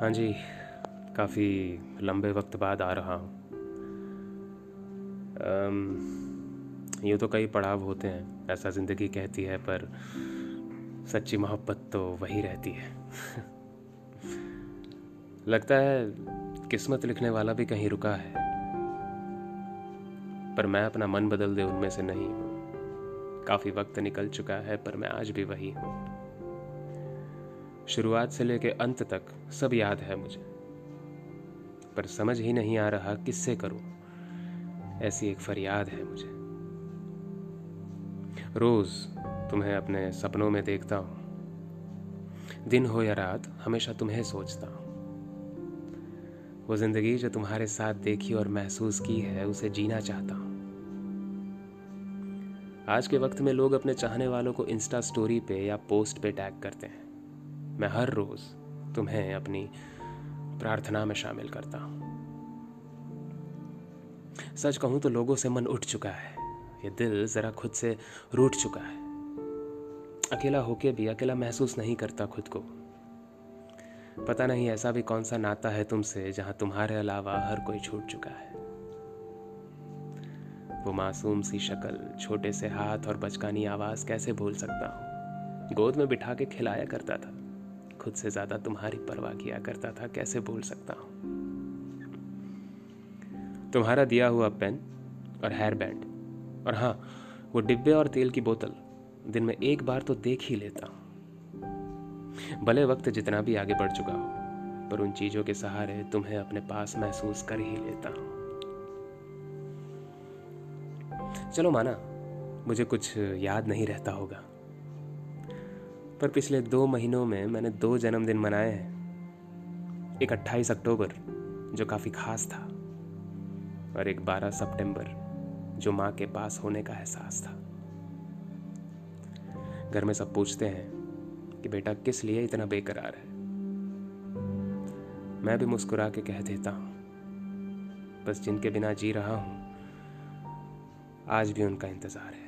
हाँ जी, काफ़ी लंबे वक्त बाद आ रहा हूँ। यूँ तो कई पड़ाव होते हैं, ऐसा ज़िंदगी कहती है, पर सच्ची मोहब्बत तो वही रहती है। लगता है किस्मत लिखने वाला भी कहीं रुका है, पर मैं अपना मन बदल दे उनमें से नहीं। हूँ काफ़ी वक्त निकल चुका है, पर मैं आज भी वही हूँ। शुरुआत से लेके अंत तक सब याद है मुझे। पर समझ ही नहीं आ रहा किससे करूँ। ऐसी एक फरियाद है मुझे। रोज तुम्हें अपने सपनों में देखता हूँ। दिन हो या रात, हमेशा तुम्हें सोचता हूँ। वो ज़िंदगी जो तुम्हारे साथ देखी और महसूस की है, उसे जीना चाहता हूँ। आज के वक्त में लोग अपने चाहने वालों को इंस्टा स्टोरी पे या पोस्ट पे टैग करते हैं। मैं हर रोज तुम्हें अपनी प्रार्थना में शामिल करता हूँ। सच कहूँ तो लोगों से मन उठ चुका है। ये दिल जरा खुद से रूठ चुका है। अकेला होके भी अकेला महसूस नहीं करता खुद को। पता नहीं ऐसा भी कौन सा नाता है तुमसे जहाँ तुम्हारे अलावा हर कोई छूट चुका है। वो मासूम सी शक्ल, छोटे से हाथ और बचकानी आवाज़ कैसे भूल सकता हूँ? गोद में बिठा के खिलाया करता था। खुद से ज़्यादा तुम्हारी परवाह किया करता था, कैसे भूल सकता हूँ? तुम्हारा दिया हुआ पेन और हेयर बैंड और हाँ वो डिब्बे और तेल की बोतल, दिन में एक बार तो देख ही लेता हूँ। भले वक्त जितना भी आगे बढ़ चुका हो, पर उन चीज़ों के सहारे तुम्हें अपने पास महसूस कर ही लेता हूँ। चलो माना, मुझे कुछ याद नहीं रहता होगा। पर पिछले दो महीनों में मैंने दो जन्मदिन मनाए हैं। एक 28 अक्टूबर, जो काफ़ी खास था, और एक 12 सितंबर, जो माँ के पास होने का एहसास था। घर में सब पूछते हैं कि बेटा किस लिए इतना बेकरार है? मैं भी मुस्कुरा के कह देता हूँ, बस जिनके बिना जी रहा हूँ, आज भी उनका इंतज़ार है।